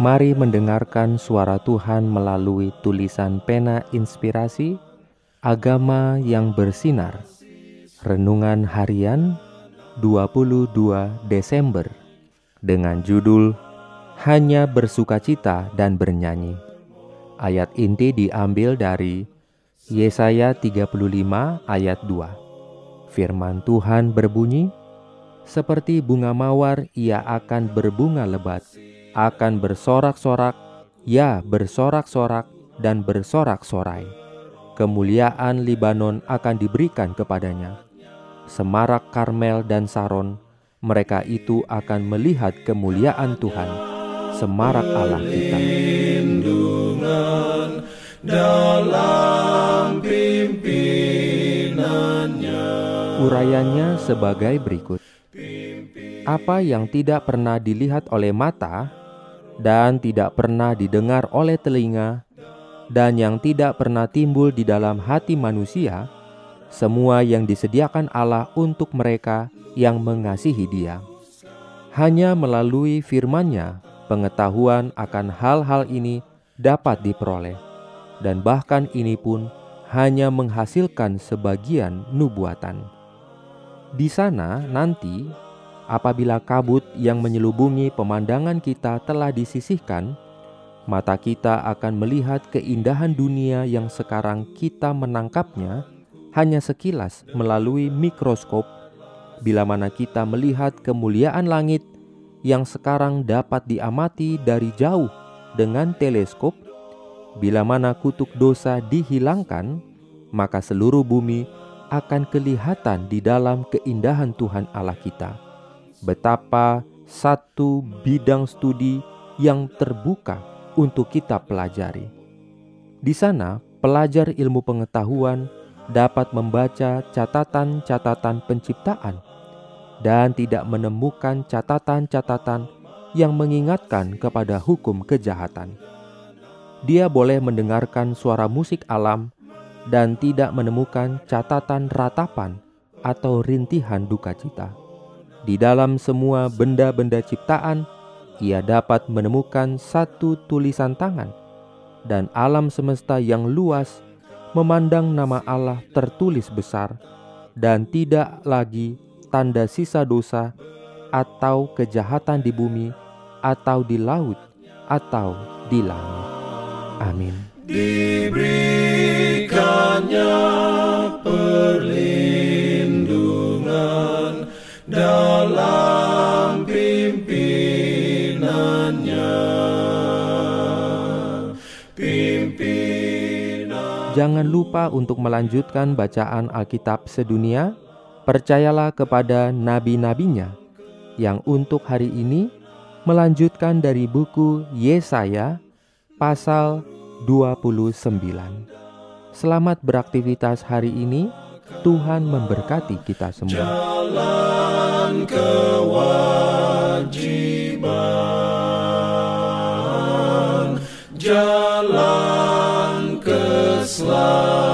Mari mendengarkan suara Tuhan melalui tulisan pena inspirasi Agama yang bersinar. Renungan harian 22 Desember dengan judul Hanya bersukacita dan bernyanyi. Ayat inti diambil dari Yesaya 35 ayat 2. Firman Tuhan berbunyi, seperti bunga mawar ia akan berbunga lebat akan bersorak-sorak, ya bersorak-sorak dan bersorak-sorai. Kemuliaan Libanon akan diberikan kepadanya. Semarak Karmel dan Saron, mereka itu akan melihat kemuliaan Tuhan, semarak Allah kita. Urayanya sebagai berikut. Apa yang tidak pernah dilihat oleh mata, dan tidak pernah didengar oleh telinga, dan yang tidak pernah timbul di dalam hati manusia, semua yang disediakan Allah untuk mereka yang mengasihi Dia. Hanya melalui firman-Nya, pengetahuan akan hal-hal ini dapat diperoleh, dan bahkan ini pun hanya menghasilkan sebagian nubuatan. Di sana nanti apabila kabut yang menyelubungi pemandangan kita telah disisihkan, mata kita akan melihat keindahan dunia yang sekarang kita menangkapnya hanya sekilas melalui mikroskop, bila mana kita melihat kemuliaan langit yang sekarang dapat diamati dari jauh dengan teleskop, bila mana kutuk dosa dihilangkan, maka seluruh bumi akan kelihatan di dalam keindahan Tuhan Allah kita betapa satu bidang studi yang terbuka untuk kita pelajari. Di sana, pelajar ilmu pengetahuan dapat membaca catatan-catatan penciptaan dan tidak menemukan catatan-catatan yang mengingatkan kepada hukum kejahatan. Dia boleh mendengarkan suara musik alam dan tidak menemukan catatan ratapan atau rintihan duka cita. Di dalam semua benda-benda ciptaan, ia dapat menemukan satu tulisan tangan, dan alam semesta yang luas memandang nama Allah tertulis besar, dan tidak lagi tanda sisa dosa atau kejahatan di bumi, atau di laut, atau di langit. Amin. Diberikannya dalam pimpinannya. Pimpinan. Jangan lupa untuk melanjutkan bacaan Alkitab sedunia. Percayalah kepada nabi-nabinya yang untuk hari ini melanjutkan dari buku Yesaya pasal 29. Selamat beraktivitas hari ini. Tuhan memberkati kita semua. Jalan kewajiban, jalan keselamatan.